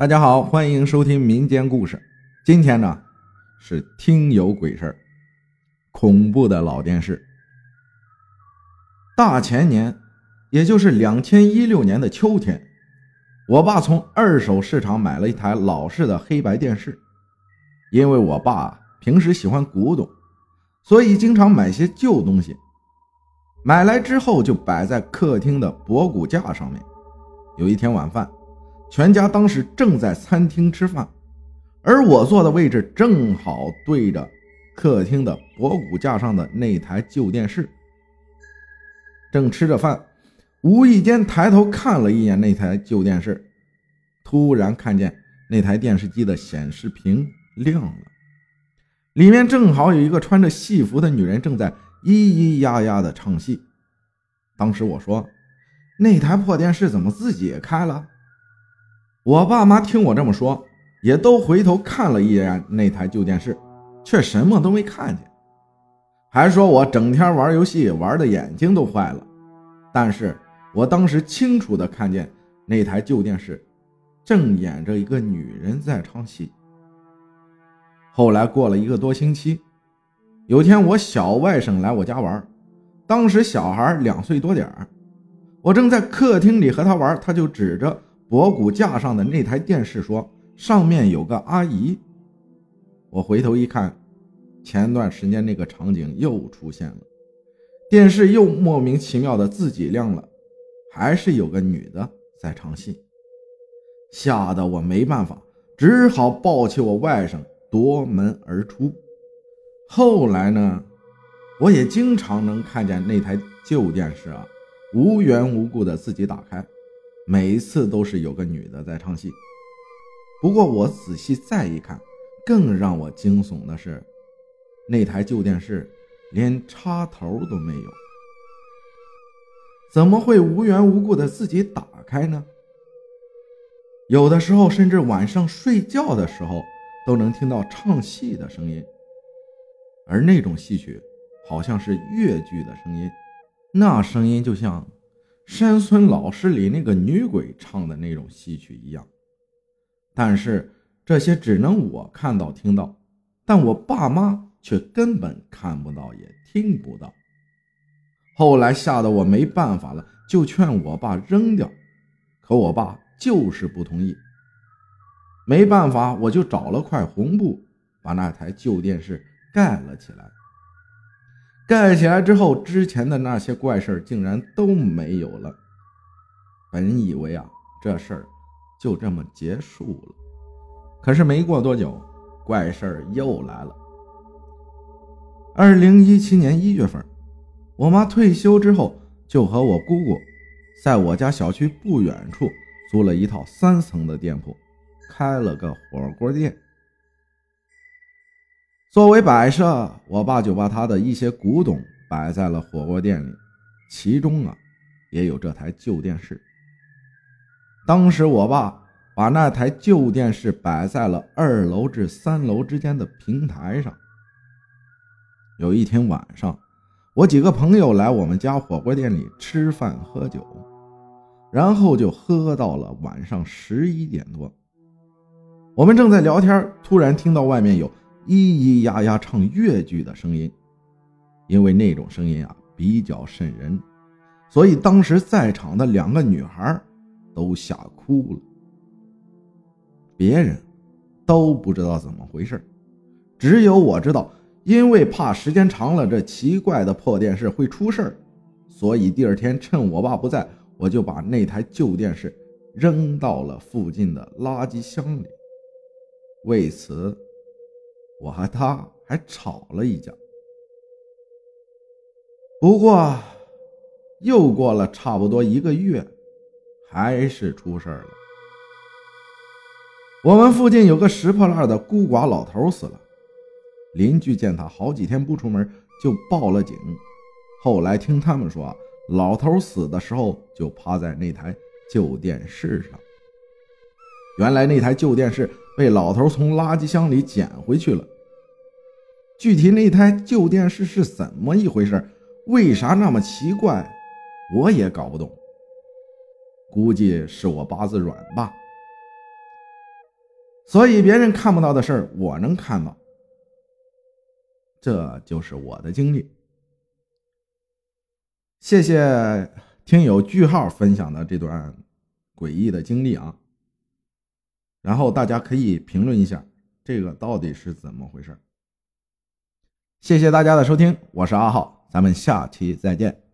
大家好，欢迎收听民间故事。今天呢是听有鬼事儿，恐怖的老电视。大前年，也就是两千一六年的秋天，我爸从二手市场买了一台老式的黑白电视。因为我爸平时喜欢古董，所以经常买些旧东西。买来之后就摆在客厅的博古架上面。有一天晚饭。全家当时正在餐厅吃饭，而我坐的位置正好对着客厅的博古架上的那台旧电视。正吃着饭，无意间抬头看了一眼那台旧电视，突然看见那台电视机的显示屏亮了，里面正好有一个穿着戏服的女人正在咿咿呀呀的唱戏。当时我说：“那台破电视怎么自己也开了？”我爸妈听我这么说，也都回头看了一眼那台旧电视，却什么都没看见，还说我整天玩游戏玩的眼睛都坏了。但是我当时清楚的看见那台旧电视正演着一个女人在唱戏。后来过了一个多星期，有天我小外甥来我家玩，当时小孩两岁多点我正在客厅里和他玩，他就指着。博古架上的那台电视说：“上面有个阿姨。”我回头一看，前段时间那个场景又出现了，电视又莫名其妙的自己亮了，还是有个女的在唱戏，吓得我没办法，只好抱起我外甥夺门而出。后来呢，我也经常能看见那台旧电视啊，无缘无故的自己打开。每一次都是有个女的在唱戏，不过我仔细再一看，更让我惊悚的是，那台旧电视连插头都没有，怎么会无缘无故的自己打开呢？有的时候甚至晚上睡觉的时候都能听到唱戏的声音，而那种戏曲好像是越剧的声音，那声音就像……山村老师里那个女鬼唱的那种戏曲一样，但是这些只能我看到听到，但我爸妈却根本看不到也听不到。后来吓得我没办法了，就劝我爸扔掉，可我爸就是不同意。没办法，我就找了块红布，把那台旧电视盖了起来。盖起来之后，之前的那些怪事竟然都没有了。本以为啊，这事儿就这么结束了。可是没过多久，怪事儿又来了。二零一七年一月份，我妈退休之后，就和我姑姑在我家小区不远处租了一套三层的店铺，开了个火锅店。作为摆设，我爸就把他的一些古董摆在了火锅店里，其中啊，也有这台旧电视。当时我爸把那台旧电视摆在了二楼至三楼之间的平台上。有一天晚上，我几个朋友来我们家火锅店里吃饭喝酒，然后就喝到了晚上十一点多。我们正在聊天，突然听到外面有。咿咿呀呀唱越剧的声音，因为那种声音啊比较瘆人，所以当时在场的两个女孩都吓哭了。别人都不知道怎么回事，只有我知道，因为怕时间长了这奇怪的破电视会出事儿，所以第二天趁我爸不在，我就把那台旧电视扔到了附近的垃圾箱里。为此。我和他还吵了一架，不过又过了差不多一个月，还是出事了。我们附近有个拾破烂的孤寡老头死了，邻居见他好几天不出门，就报了警。后来听他们说，老头死的时候就趴在那台旧电视上。原来那台旧电视被老头从垃圾箱里捡回去了。具体那台旧电视是怎么一回事？为啥那么奇怪？我也搞不懂。估计是我八字软吧。所以别人看不到的事儿，我能看到。这就是我的经历。谢谢听友句号分享的这段诡异的经历啊。然后大家可以评论一下，这个到底是怎么回事？谢谢大家的收听，我是阿浩，咱们下期再见。